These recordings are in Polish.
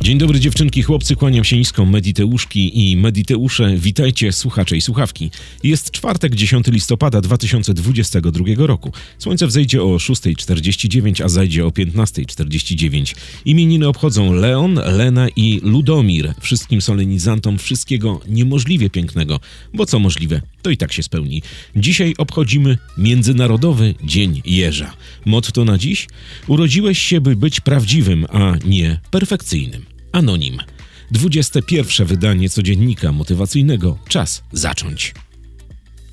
Dzień dobry dziewczynki, chłopcy, kłaniam się nisko, Mediteuszki i Mediteusze, witajcie słuchacze i słuchawki. Jest czwartek, 10 listopada 2022 roku. Słońce wzejdzie o 6.49, a zajdzie o 15.49. Imieniny obchodzą Leon, Lena i Ludomir. Wszystkim solenizantom wszystkiego niemożliwie pięknego, bo co możliwe, to i tak się spełni. Dzisiaj obchodzimy Międzynarodowy Dzień Jeża. Motto na dziś? Urodziłeś się, by być prawdziwym, a nie perfekcyjnym. Anonim. 21 wydanie codziennika motywacyjnego. Czas zacząć.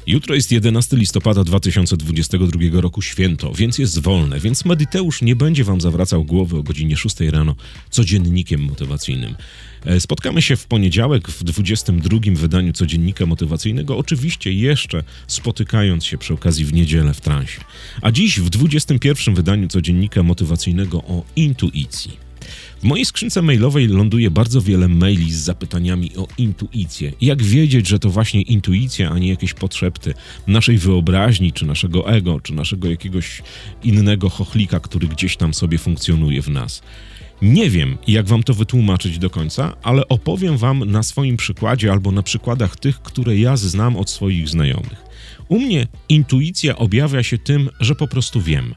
Jutro jest 11 listopada 2022 roku święto, więc jest wolne, więc Mediteusz nie będzie wam zawracał głowy o godzinie 6 rano codziennikiem motywacyjnym. E, spotkamy się w poniedziałek w 22 wydaniu codziennika motywacyjnego, oczywiście jeszcze spotykając się przy okazji w niedzielę w transie. A dziś w 21 wydaniu codziennika motywacyjnego o intuicji. W mojej skrzynce mailowej ląduje bardzo wiele maili z zapytaniami o intuicję. Jak wiedzieć, że to właśnie intuicja, a nie jakieś potrzepty naszej wyobraźni, czy naszego ego, czy naszego jakiegoś innego chochlika, który gdzieś tam sobie funkcjonuje w nas. Nie wiem, jak wam to wytłumaczyć do końca, ale opowiem wam na swoim przykładzie albo na przykładach tych, które ja znam od swoich znajomych. U mnie intuicja objawia się tym, że po prostu wiem,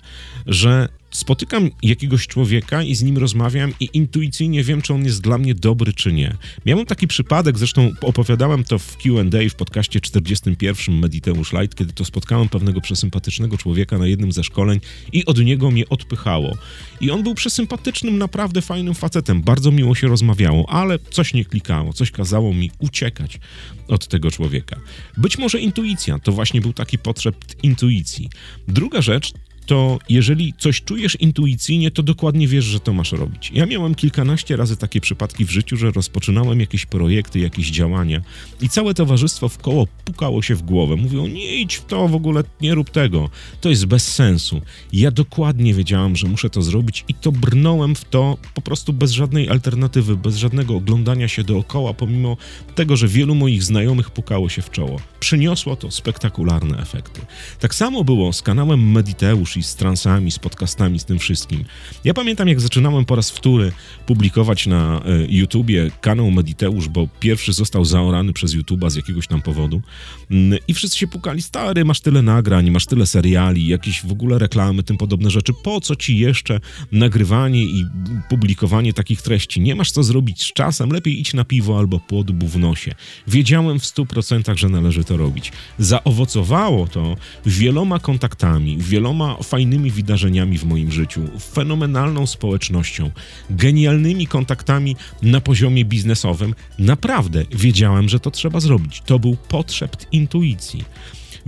że spotykam jakiegoś człowieka i z nim rozmawiam i intuicyjnie wiem, czy on jest dla mnie dobry, czy nie. Miałem taki przypadek, zresztą opowiadałem to w Q&A w podcaście 41 Mediteusz Light, kiedy to spotkałem pewnego przesympatycznego człowieka na jednym ze szkoleń i od niego mnie odpychało. I on był przesympatycznym, naprawdę fajnym facetem, bardzo miło się rozmawiało, ale coś nie klikało, coś kazało mi uciekać od tego człowieka. Być może intuicja, to właśnie był taki potrzeb intuicji. Druga rzecz to jeżeli coś czujesz intuicyjnie, to dokładnie wiesz, że to masz robić. Ja miałem kilkanaście razy takie przypadki w życiu, że rozpoczynałem jakieś projekty, jakieś działania i całe towarzystwo w koło pukało się w głowę. Mówią, nie idź w to, w ogóle nie rób tego. To jest bez sensu. Ja dokładnie wiedziałem, że muszę to zrobić i to brnąłem w to po prostu bez żadnej alternatywy, bez żadnego oglądania się dookoła, pomimo tego, że wielu moich znajomych pukało się w czoło. Przyniosło to spektakularne efekty. Tak samo było z kanałem Mediteusz z transami, z podcastami, z tym wszystkim. Ja pamiętam, jak zaczynałem po raz wtóry publikować na y, YouTubie kanał Mediteusz, bo pierwszy został zaorany przez YouTuba z jakiegoś tam powodu y, i wszyscy się pukali, stary, masz tyle nagrań, masz tyle seriali, jakieś w ogóle reklamy, tym podobne rzeczy, po co ci jeszcze nagrywanie i publikowanie takich treści? Nie masz co zrobić z czasem, lepiej idź na piwo albo płod w nosie. Wiedziałem w stu procentach, że należy to robić. Zaowocowało to wieloma kontaktami, wieloma fajnymi wydarzeniami w moim życiu, fenomenalną społecznością, genialnymi kontaktami na poziomie biznesowym. Naprawdę wiedziałem, że to trzeba zrobić. To był potrzebt intuicji.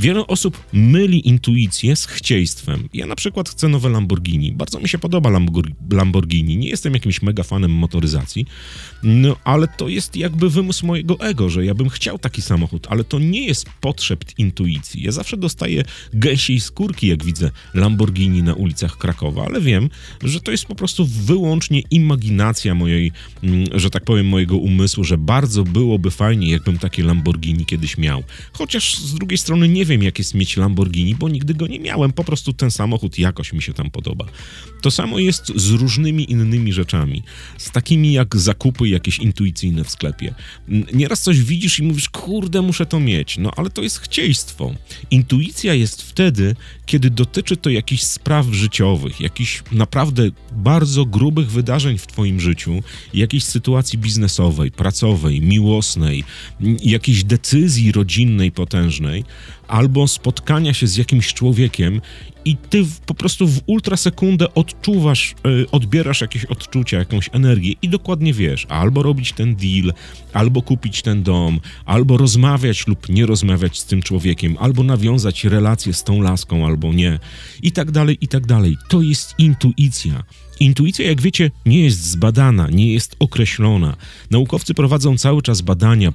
Wiele osób myli intuicję z chcieństwem. Ja na przykład chcę nowe Lamborghini. Bardzo mi się podoba Lamborghini. Nie jestem jakimś mega fanem motoryzacji, no ale to jest jakby wymysł mojego ego, że ja bym chciał taki samochód, ale to nie jest potrzebt intuicji. Ja zawsze dostaję gęsiej skórki, jak widzę Lamborghini na ulicach Krakowa, ale wiem, że to jest po prostu wyłącznie imaginacja mojej, mm, że tak powiem, mojego umysłu, że bardzo byłoby fajnie, jakbym takie Lamborghini kiedyś miał. Chociaż z drugiej strony nie wiem, jak jest mieć Lamborghini, bo nigdy go nie miałem. Po prostu ten samochód jakoś mi się tam podoba. To samo jest z różnymi innymi rzeczami. Z takimi jak zakupy jakieś intuicyjne w sklepie. Nieraz coś widzisz i mówisz, kurde, muszę to mieć. No ale to jest chcieństwo. Intuicja jest wtedy, kiedy dotyczy to jakichś spraw życiowych, jakichś naprawdę bardzo grubych wydarzeń w Twoim życiu, jakiejś sytuacji biznesowej, pracowej, miłosnej, jakiejś decyzji rodzinnej potężnej, albo spotkania się z jakimś człowiekiem i ty po prostu w ultrasekundę odczuwasz, yy, odbierasz jakieś odczucia, jakąś energię i dokładnie wiesz, albo robić ten deal, albo kupić ten dom, albo rozmawiać lub nie rozmawiać z tym człowiekiem, albo nawiązać relację z tą laską, albo nie, i tak dalej, i tak dalej. To jest intuicja. Intuicja, jak wiecie, nie jest zbadana, nie jest określona. Naukowcy prowadzą cały czas badania,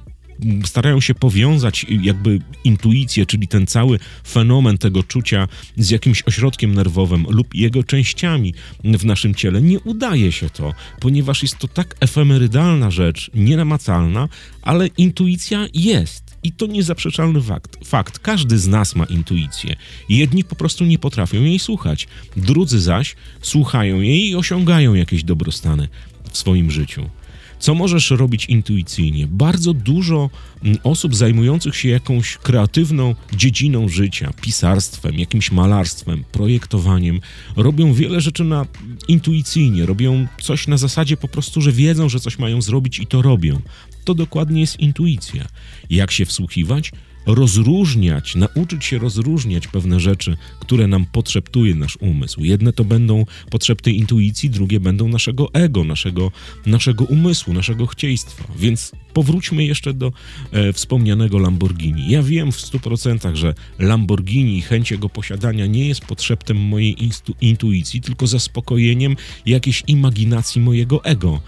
starają się powiązać jakby intuicję, czyli ten cały fenomen tego czucia z jakimś ośrodkiem nerwowym lub jego częściami w naszym ciele. Nie udaje się to, ponieważ jest to tak efemerydalna rzecz, nienamacalna, ale intuicja jest I to niezaprzeczalny fakt. fakt. Każdy z nas ma intuicję. Jedni po prostu nie potrafią jej słuchać, drudzy zaś słuchają jej i osiągają jakieś dobrostany w swoim życiu. Co możesz robić intuicyjnie? Bardzo dużo mm, osób zajmujących się jakąś kreatywną dziedziną życia, pisarstwem, jakimś malarstwem, projektowaniem, robią wiele rzeczy na intuicyjnie, robią coś na zasadzie po prostu, że wiedzą, że coś mają zrobić i to robią. To dokładnie jest intuicja. Jak się wsłuchiwać? Rozróżniać, nauczyć się rozróżniać pewne rzeczy, które nam potrzebuje nasz umysł. Jedne to będą potrzeby intuicji, drugie będą naszego ego, naszego, naszego umysłu, naszego chcieństwa. Więc powróćmy jeszcze do e, wspomnianego Lamborghini. Ja wiem w 100%, że Lamborghini i chęć jego posiadania nie jest potrzebem mojej intuicji, tylko zaspokojeniem jakiejś imaginacji mojego ego.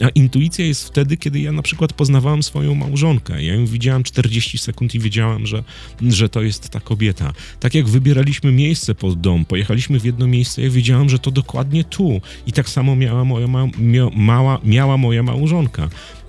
A intuicja jest wtedy, kiedy ja na przykład poznawałem swoją małżonkę. Ja ją widziałem 40 sekund i wiedziałem, że, że to jest ta kobieta. Tak jak wybieraliśmy miejsce pod dom, pojechaliśmy w jedno miejsce, ja wiedziałem, że to dokładnie tu. I tak samo miała moja, ma, mała, miała moja małżonka.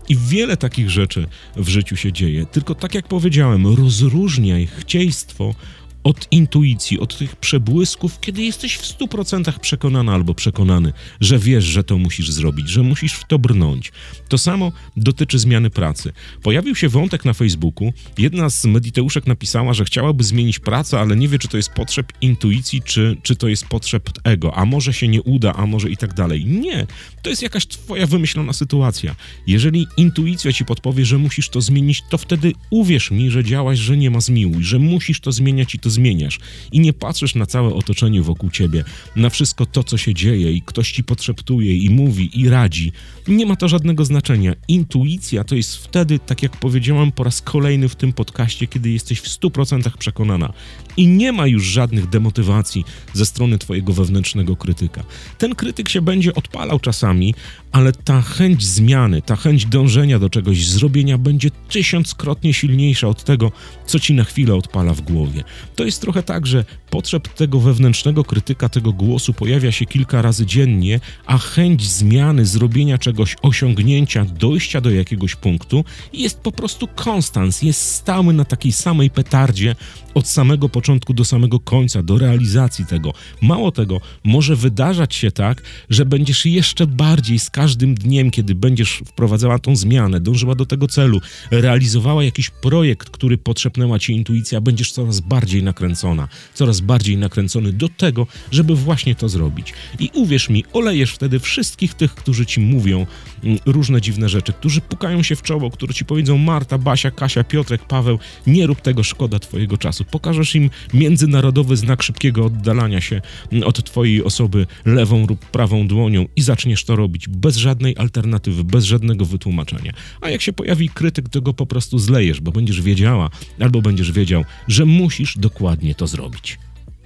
I wiele takich rzeczy w życiu się dzieje. Tylko tak jak powiedziałem, rozróżniaj chcieństwo od intuicji, od tych przebłysków, kiedy jesteś w stu procentach przekonana albo przekonany, że wiesz, że to musisz zrobić, że musisz w to brnąć. To samo dotyczy zmiany pracy. Pojawił się wątek na Facebooku. Jedna z mediteuszek napisała, że chciałaby zmienić pracę, ale nie wie, czy to jest potrzeb intuicji, czy, czy to jest potrzeb ego. A może się nie uda, a może i tak dalej. Nie, to jest jakaś twoja wymyślona sytuacja. Jeżeli intuicja ci podpowie, że musisz to zmienić, to wtedy uwierz mi, że działaś, że nie ma zmiłuj, że musisz to zmieniać i to zmieniasz i nie patrzysz na całe otoczenie wokół ciebie, na wszystko to, co się dzieje i ktoś ci potrzeptuje i mówi i radzi. Nie ma to żadnego znaczenia. Intuicja to jest wtedy, tak jak powiedziałam po raz kolejny w tym podcaście, kiedy jesteś w 100% przekonana i nie ma już żadnych demotywacji ze strony twojego wewnętrznego krytyka. Ten krytyk się będzie odpalał czasami, ale ta chęć zmiany, ta chęć dążenia do czegoś, zrobienia będzie tysiąckrotnie silniejsza od tego, co ci na chwilę odpala w głowie. To jest trochę tak, że potrzeb tego wewnętrznego krytyka, tego głosu pojawia się kilka razy dziennie, a chęć zmiany, zrobienia czegoś, osiągnięcia, dojścia do jakiegoś punktu jest po prostu konstans, jest stały na takiej samej petardzie od samego początku do samego końca, do realizacji tego. Mało tego, może wydarzać się tak, że będziesz jeszcze bardziej z każdym dniem, kiedy będziesz wprowadzała tą zmianę, dążyła do tego celu, realizowała jakiś projekt, który potrzebnęła ci intuicja, będziesz coraz bardziej nakręcona, coraz bardziej nakręcony do tego, żeby właśnie to zrobić. I uwierz mi, olejesz wtedy wszystkich tych, którzy ci mówią mm, różne dziwne rzeczy, którzy pukają się w czoło, którzy ci powiedzą Marta, Basia, Kasia, Piotrek, Paweł, nie rób tego, szkoda twojego czasu. Pokażesz im międzynarodowy znak szybkiego oddalania się mm, od twojej osoby lewą lub prawą dłonią i zaczniesz to robić bez żadnej alternatywy, bez żadnego wytłumaczenia. A jak się pojawi krytyk, to go po prostu zlejesz, bo będziesz wiedziała albo będziesz wiedział, że musisz dokładnie to zrobić.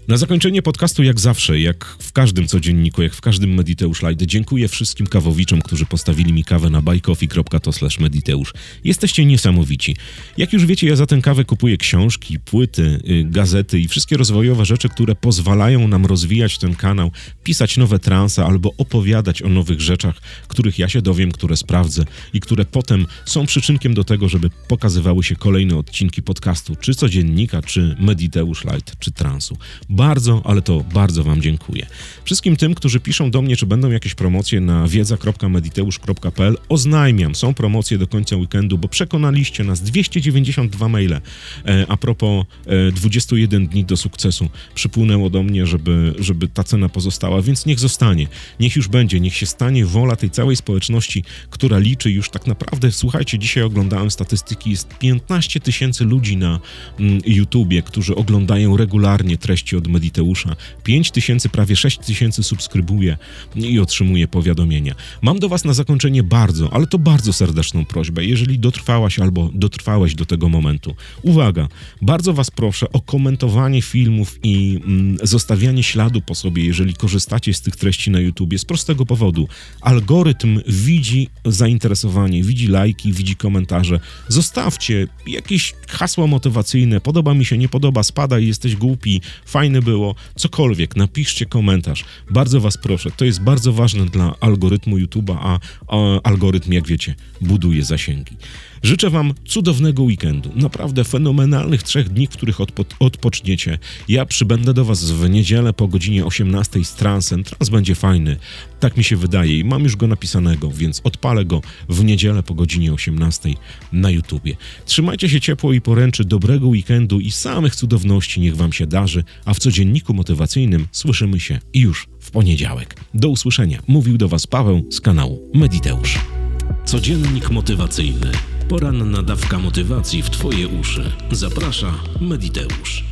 Na zakończenie podcastu, jak zawsze, jak w każdym codzienniku, jak w każdym Mediteusz Light, dziękuję wszystkim kawowiczom, którzy postawili mi kawę na buycoffee.to mediteusz. Jesteście niesamowici. Jak już wiecie, ja za tę kawę kupuję książki, płyty, y, gazety i wszystkie rozwojowe rzeczy, które pozwalają nam rozwijać ten kanał, pisać nowe transa albo opowiadać o nowych rzeczach, których ja się dowiem, które sprawdzę i które potem są przyczynkiem do tego, żeby pokazywały się kolejne odcinki podcastu, czy codziennika, czy Mediteusz Light, czy transu. Bardzo, ale to bardzo Wam dziękuję. Wszystkim tym, którzy piszą do mnie, czy będą jakieś promocje na wiedza.mediteusz.pl, oznajmiam, są promocje do końca weekendu, bo przekonaliście nas 292 maile e, a propos e, 21 dni do sukcesu. Przypłynęło do mnie, żeby, żeby ta cena pozostała, więc niech zostanie. Niech już będzie, niech się stanie wola tej całej społeczności, która liczy już tak naprawdę, słuchajcie, dzisiaj oglądałem statystyki, jest 15 tysięcy ludzi na mm, YouTubie, którzy oglądają regularnie treści od Mediteusza. 5 tysięcy, prawie 6 tysięcy subskrybuje i otrzymuje powiadomienia. Mam do Was na zakończenie bardzo, ale to bardzo serdeczną prośbę. Jeżeli dotrwałaś albo dotrwałeś do tego momentu, uwaga, bardzo Was proszę o komentowanie filmów i mm, zostawianie śladu po sobie, jeżeli korzystacie z tych treści na YouTubie, z prostego powodu. Algorytm widzi zainteresowanie, widzi lajki, widzi komentarze. Zostawcie jakieś hasło motywacyjne, podoba mi się, nie podoba, spada i jesteś głupi, fajny fajne było, cokolwiek, napiszcie komentarz. Bardzo Was proszę, to jest bardzo ważne dla algorytmu YouTube'a, a, a algorytm, jak wiecie, buduje zasięgi. Życzę Wam cudownego weekendu, naprawdę fenomenalnych trzech dni, w których odpo- odpoczniecie. Ja przybędę do Was w niedzielę po godzinie 18 z transem. Trans będzie fajny, tak mi się wydaje i mam już go napisanego, więc odpalę go w niedzielę po godzinie 18 na YouTubie. Trzymajcie się ciepło i poręczy, dobrego weekendu i samych cudowności niech Wam się darzy, a w codzienniku motywacyjnym słyszymy się już w poniedziałek. Do usłyszenia. Mówił do Was Paweł z kanału Mediteusz. Codziennik motywacyjny. Poranna dawka motywacji w Twoje uszy. Zaprasza Mediteusz.